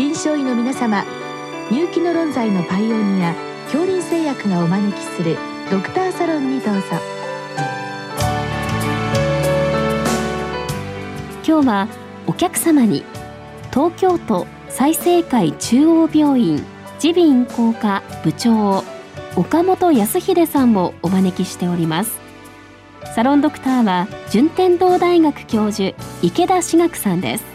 臨床医の皆様入気の論剤のパイオニア恐林製薬がお招きするドクターサロンにどうぞ今日はお客様に東京都済生会中央病院耳鼻咽喉科部長岡本康秀さんをお招きしております。サロンドクターは順天堂大学教授池田志学さんです。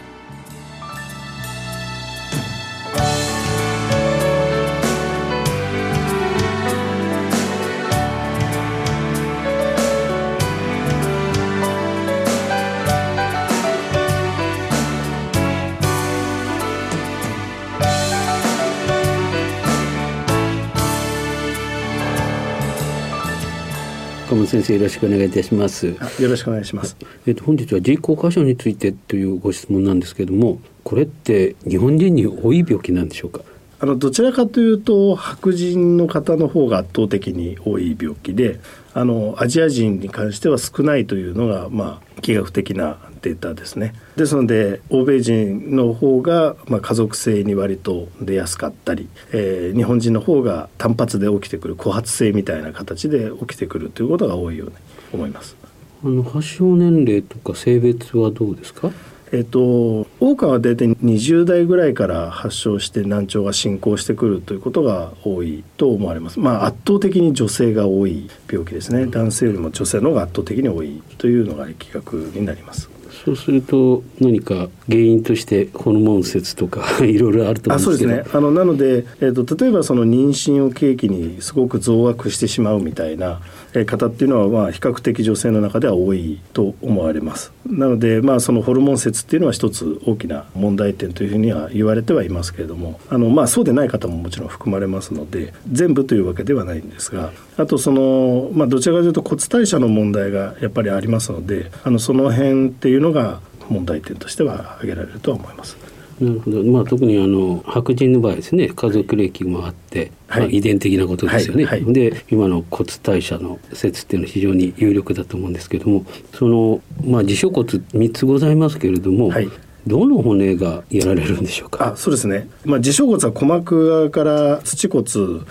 岡本先生よろしくお願いいたします。よろしくお願いします。えっと本日は人工箇所についてというご質問なんですけれども、これって日本人に多い病気なんでしょうか？あのどちらかというと白人の方の方が圧倒的に多い病気で、あのアジア人に関しては少ないというのがまあ医学的なデータですね。ですので欧米人の方がまあ家族性に割と出やすかったり、えー日本人の方が単発で起きてくる枯発性みたいな形で起きてくるということが多いように思います。あの発症年齢とか性別はどうですか？えっと、多くは大体20代ぐらいから発症して難聴が進行してくるということが多いと思われます。まあ圧倒的に女性が多い病気ですね。男性よりも女性の方が圧倒的に多いというのが疫学になります。そうすると何か原因としてホルモン説とか いろいろあると思うんですけど。そうですねあのなので、えっと例えばその妊娠を契機にすごく増悪してしまうみたいなえ方っていうのはまあ比較的女性の中では多いと思われますなのでまあそのホルモン説っていうのは一つ大きな問題点というふうには言われてはいますけれどもあのまあそうでない方ももちろん含まれますので全部というわけではないんですがあとそのまあどちらかというと骨代謝の問題がやっぱりありますのであのその辺っていうのが問題点としては挙げられるとは思います。なるほど。まあ特にあの白人の場合ですね、家族歴もあって、はいまあ遺伝的なことですよね。はいはいで今の骨代謝の説っていうのは非常に有力だと思うんですけども、そのまあ自諸骨三つございますけれども、はいどの骨がやられるんでしょうか？あそうですね、まあ、自小骨は鼓膜側から土骨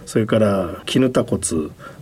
それから絹田骨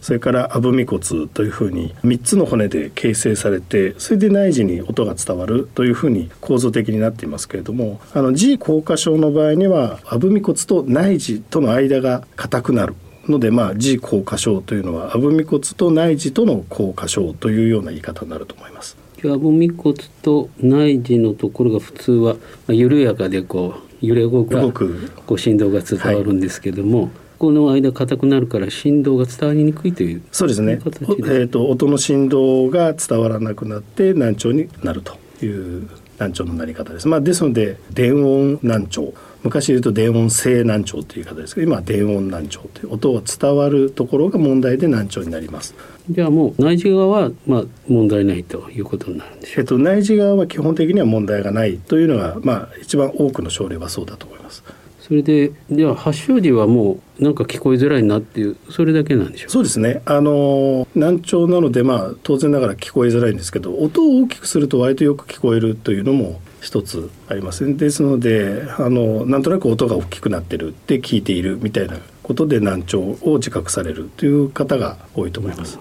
それからあぶみ骨というふうに3つの骨で形成されてそれで内耳に音が伝わるというふうに構造的になっていますけれどもあの G 硬化症の場合にはあぶみ骨と内耳との間が硬くなる。のでまあ G 硬化症というのはあぶみ骨と内耳との硬化症というような言い方になると思います。あぶみ骨と内耳のところが普通はまあ緩やかでこう揺れ動く動くこう振動が伝わるんですけども、この間硬くなるから振動が伝わりにくいというそうですね。えっ、と音の振動が伝わらなくなって難聴になるという難聴のなり方です。まあですので電音難聴。昔言うと電音性難聴という言い方ですけど今は電音難聴という音が伝わるところが問題で難聴になります。じゃあもう内耳側はまあ問題ないということになるんでしょえっと内耳側は基本的には問題がないというのがまあ一番多くの症例はそうだと思います。う。それでじゃあ発症時はもうなんか聞こえづらいなっていうそれだけなんでしょうか？そうですね。あの難聴なのでまあ当然ながら聞こえづらいんですけど、音を大きくすると割とよく聞こえるというのも一つありますね。ですので、あのなんとなく音が大きくなってるって聞いているみたいなことで難聴を自覚されるという方が多いと思います。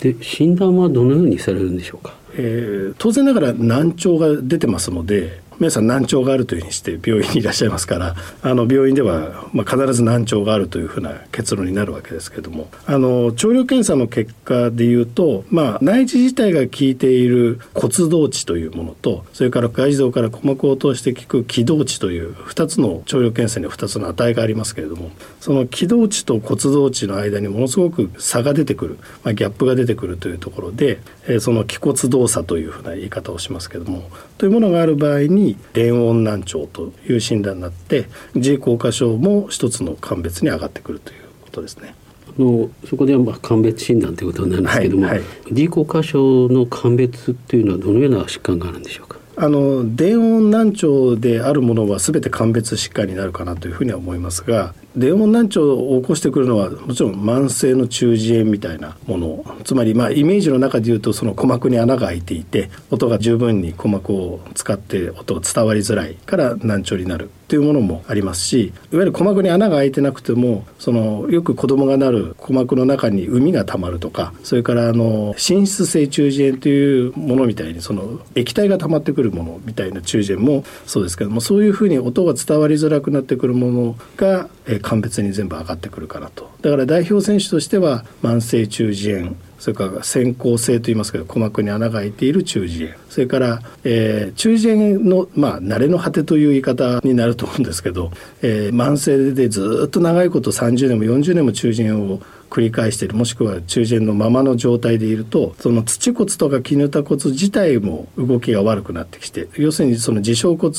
で診断はどのようにされるんでしょうか？えー当然ながら難聴が出てますので皆さん難聴があるというふうにして病院にいらっしゃいますからあの病院では、まあ、必ず難聴があるというふうな結論になるわけですけれども。あの聴力検査の結果でいうと、まあ、内耳自体が効いている骨動値というものとそれから外耳道から鼓膜を通して効く気動値という2つの聴力検査には2つの値がありますけれどもその気動値と骨動値の間にものすごく差が出てくる、まあ、ギャップが出てくるというところで、えーその気骨動作というふうな言い方をしますけれどもというものがある場合に電音難聴という診断になって G 硬化症も一つの鑑別に上がってくるということですね。あのそこではまあ鑑別診断ということになるんですけども、はいはい D 硬化症の鑑別っていうのはどのような疾患があるんでしょうか？あの電音難聴であるものは全て鑑別疾患になるかなというふうには思いますがデーモン難聴を起こしてくるのはもちろん慢性の中耳炎みたいなもの。つまりまあイメージの中で言うとその鼓膜に穴が開いていて音が十分に鼓膜を使って音が伝わりづらいから難聴になる。っていうものもありますしいわゆる鼓膜に穴が開いてなくてもそのよく子供がなる鼓膜の中に膿がたまるとかそれからあの滲出性中耳炎というものみたいにその液体が溜まってくるものみたいな中耳炎もそうですけどもそういうふうに音が伝わりづらくなってくるものが、鑑別に全部上がってくるかなと。だから代表選手としては慢性中耳炎それから先行性と言いますけど鼓膜に穴が開いている中耳炎。それから、えー、中耳炎のまあ慣れの果てという言い方になると思うんですけど、えー、慢性でずっと長いこと30年も40年も中耳炎を繰り返しているもしくは中耳炎のままの状態でいるとその土骨とか絹田骨自体も動きが悪くなってきて要するにその自小骨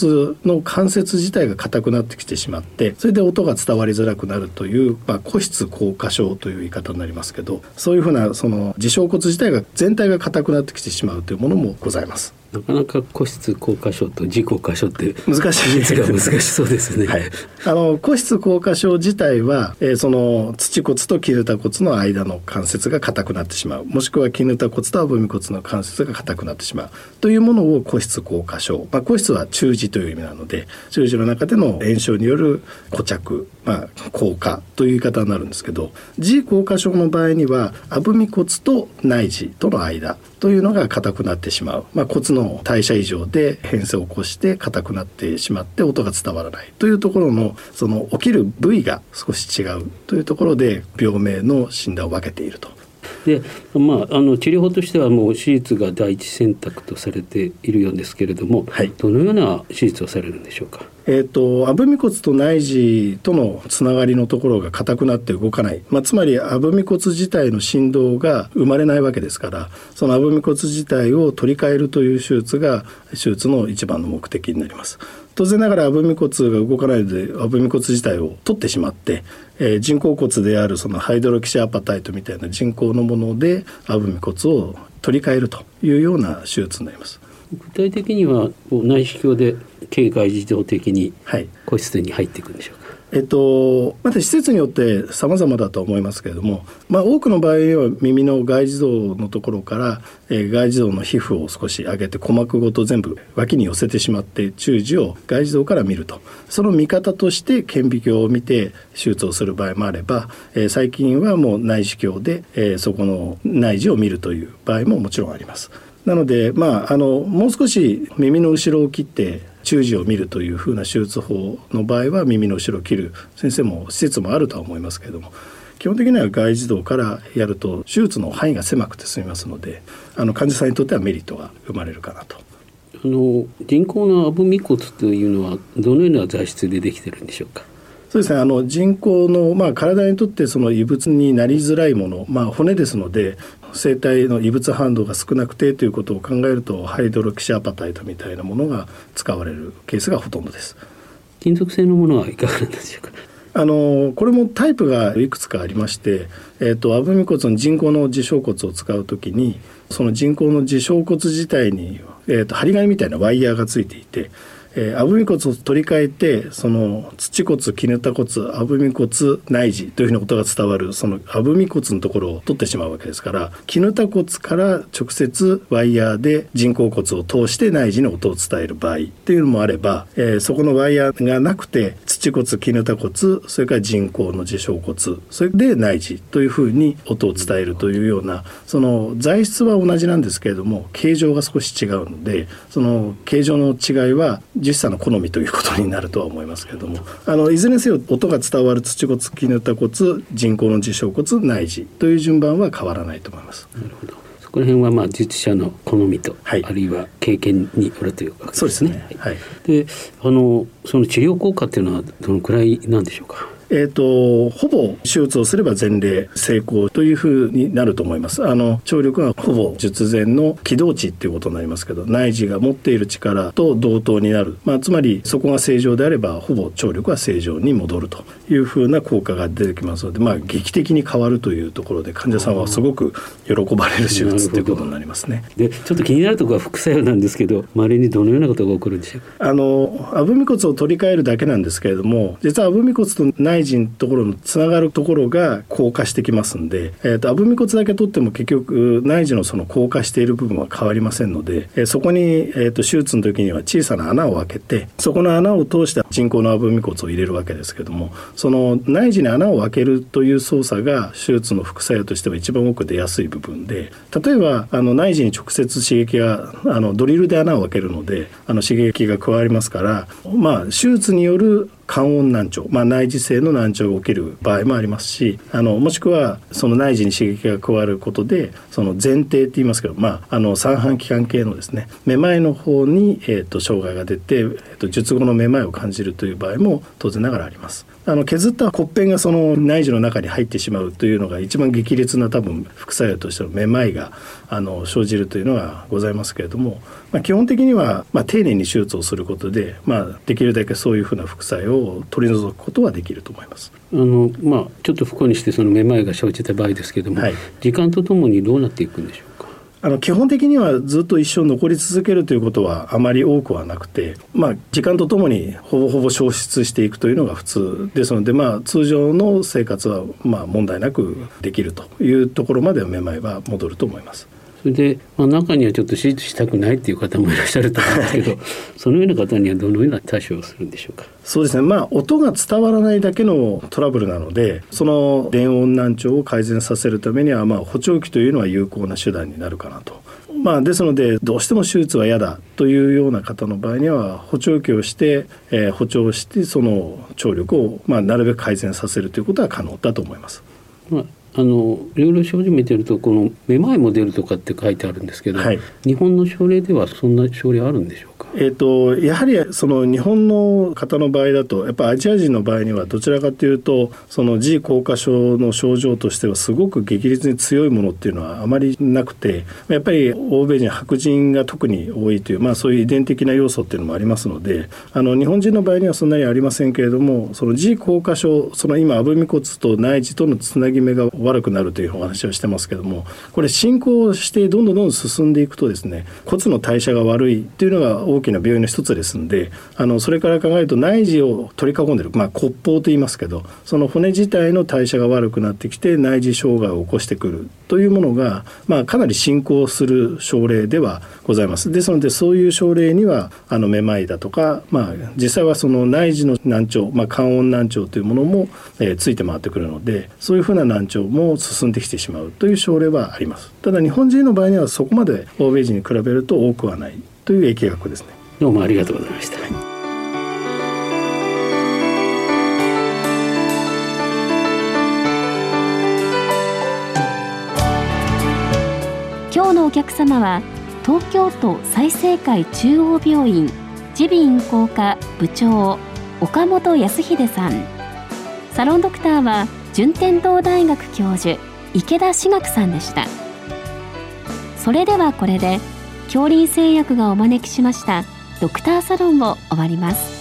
の関節自体が硬くなってきてしまってそれで音が伝わりづらくなるという、まあ、骨質硬化症という言い方になりますけどそういうふうなその自小骨自体が全体が硬くなってきてしまうというものもございます。なかなか個室硬化症と自己硬化症って難しいですが難しそうですね。はい、あの個室硬化症自体は、えー、その土骨と絹田骨の間の関節が硬くなってしまう。もしくは絹田骨とあぶみ骨の関節が硬くなってしまう。というものを個室硬化症、まあ、個室は中耳という意味なので中耳の中での炎症による固着、まあ、硬化という言い方になるんですけど自硬化症の場合にはあぶみ骨と内耳との間というのが硬くなってしまう、まあ、骨の代謝異常で変性を起こして硬くなってしまって音が伝わらないというところのその起きる部位が少し違うというところで病名の診断を分けていると。でまあ、あの治療法としてはもう手術が第一選択とされているようですけれども、はい、どのような手術をされるんでしょうか？えーと、あぶみ骨と内耳とのつながりのところが硬くなって動かない、まあ、つまりあぶみ骨自体の振動が生まれないわけですからそのあぶみ骨自体を取り替えるという手術が手術の一番の目的になります。当然ながらあぶみ骨が動かないのであぶみ骨自体を取ってしまって、えー、人工骨であるそのハイドロキシアパタイトみたいな人工のものであぶみ骨を取り替えるというような手術になります。具体的には内視鏡で経外自動的に個室に入っていくんでしょうか、はいえっと、また施設によって様々だと思いますけれども、まあ、多くの場合は耳の外耳道のところから、えー、外耳道の皮膚を少し上げて鼓膜ごと全部脇に寄せてしまって中耳を外耳道から見るとその見方として顕微鏡を見て手術をする場合もあれば、えー、最近はもう内視鏡で、えー、そこの内耳を見るという場合ももちろんあります。なので、まあ、あのもう少し耳の後ろを切って中耳を見るというふうな手術法の場合は耳の後ろを切る先生も施設もあるとは思いますけれども基本的には外耳道からやると手術の範囲が狭くて済みますのであの患者さんにとってはメリットが生まれるかなと。あの人工のアブミ骨というのはどのような材質でできてるんでしょうか？そうですねあの人工の、まあ、体にとってその異物になりづらいもの、まあ、骨ですので生体の異物反動が少なくてということを考えるとハイドロキシアパタイトみたいなものが使われるケースがほとんどです。金属製のものはいかがなんでしょうか？あのこれもタイプがいくつかありまして、えーと、アブミ骨の人工の自小骨を使う時にその人工の自小骨自体に、えーと針金みたいなワイヤーがついていてえー、あぶみ骨を取り替えてその土骨絹田骨あぶみ骨内耳というふうなことが伝わるそのあぶみ骨のところを取ってしまうわけですから絹田骨から直接ワイヤーで人工骨を通して内耳に音を伝える場合っていうのもあれば、えー、そこのワイヤーがなくて土骨絹田骨それから人工の自小骨それで内耳というふうに音を伝えるというようなその材質は同じなんですけれども形状が少し違うのでその形状の違いは実際の好みということになるとは思いますけれどもあのいずれにせよ音が伝わる土骨絹田骨人工の自小骨内耳という順番は変わらないと思います。なるほどそこら辺はまあ術者の好みと、はい、あるいは経験によるというわけですね。そうですね。はい。で、あのその治療効果っていうのはどのくらいなんでしょうか？えーと、ほぼ手術をすれば前例成功というふうになると思います。あの聴力はほぼ術前の起動値っていうことになりますけど内耳が持っている力と同等になる、まあ、つまりそこが正常であればほぼ聴力は正常に戻るというふうな効果が出てきますので、まあ、劇的に変わるというところで患者さんはすごく喜ばれる手術ということになりますね。でちょっと気になるところは副作用なんですけどまれにどのようなことが起こるんでしょうか？あのあぶみ骨を取り替えるだけなんですけれども実はあぶみ骨と内内耳のところのつながるところが硬化してきますんで、えーと、アブミ骨だけ取っても結局内耳のその硬化している部分は変わりませんので、えー、そこに、えーと、手術の時には小さな穴を開けてそこの穴を通して人工のアブミ骨を入れるわけですけどもその内耳に穴を開けるという操作が手術の副作用としては一番多く出やすい部分で例えばあの内耳に直接刺激があのドリルで穴を開けるのであの刺激が加わりますからまあ手術による肝温難聴、まあ、内耳性の難聴が起きる場合もありますしあのもしくはその内耳に刺激が加わることでその前庭って言いますけど、まあ、あの三半規管系のですねめまいの方に、えーと、障害が出て、えーと術後のめまいを感じるという場合も当然ながらあります。あの削った骨片がその内耳の中に入ってしまうというのが一番激烈な多分副作用としてのめまいがあの生じるというのがございますけれども、まあ、基本的には、まあ、丁寧に手術をすることで、まあ、できるだけそういうふうな副作用を取り除くことはできると思います。あのまあ、ちょっと不幸にしてそのめまいが生じた場合ですけれども、はい、時間とともにどうなっていくんでしょうあの基本的にはずっと一生残り続けるということはあまり多くはなくて、まあ、時間とともにほぼほぼ消失していくというのが普通ですので、まあ、通常の生活はまあ問題なくできるというところまではめまいは戻ると思います。それで、まあ、中にはちょっと手術したくないっていう方もいらっしゃると思うんですけどそのような方にはどのような対処をするんでしょうか？そうですねまあ音が伝わらないだけのトラブルなのでその電音難聴を改善させるためには、まあ、補聴器というのは有効な手段になるかなと。まあ、ですのでどうしても手術は嫌だというような方の場合には補聴器をして、えー、補聴してその聴力を、まあ、なるべく改善させるということは可能だと思います。まああのいろいろ症状見てるとこのめまいも出るとかって書いてあるんですけど、はい、日本の症例ではそんな症例あるんでしょうえーと、やはりその日本の方の場合だとやっぱアジア人の場合にはどちらかというとその G 硬化症の症状としてはすごく激烈に強いものっていうのはあまりなくてやっぱり欧米人白人が特に多いという、まあ、そういう遺伝的な要素っていうのもありますのであの日本人の場合にはそんなにありませんけれどもその G 硬化症その今あぶみ骨と内耳とのつなぎ目が悪くなるというお話をしてますけどもこれ進行してどんどんどんどん進んでいくとですね骨の代謝が悪いっていうのが大きな病院の一つですんであのそれから考えると内耳を取り囲んでる、まあ、骨包と言いますけどその骨自体の代謝が悪くなってきて内耳障害を起こしてくるというものが、まあ、かなり進行する症例ではございます。ですのでそういう症例にはあのめまいだとか、まあ、実際はその内耳の難聴、まあ、音難聴というものも、えー、ついて回ってくるのでそういうふうな難聴も進んできてしまうという症例はあります。ただ日本人の場合にはそこまで欧米人に比べると多くはないという疫学ですね。どうもありがとうございました。今日のお客様は東京都済生会中央病院耳鼻咽喉科部長岡本康秀さんサロンドクターは順天堂大学教授池田志学さんでしたそれではこれで恐林製薬がお招きしましたドクターサロンも終わります。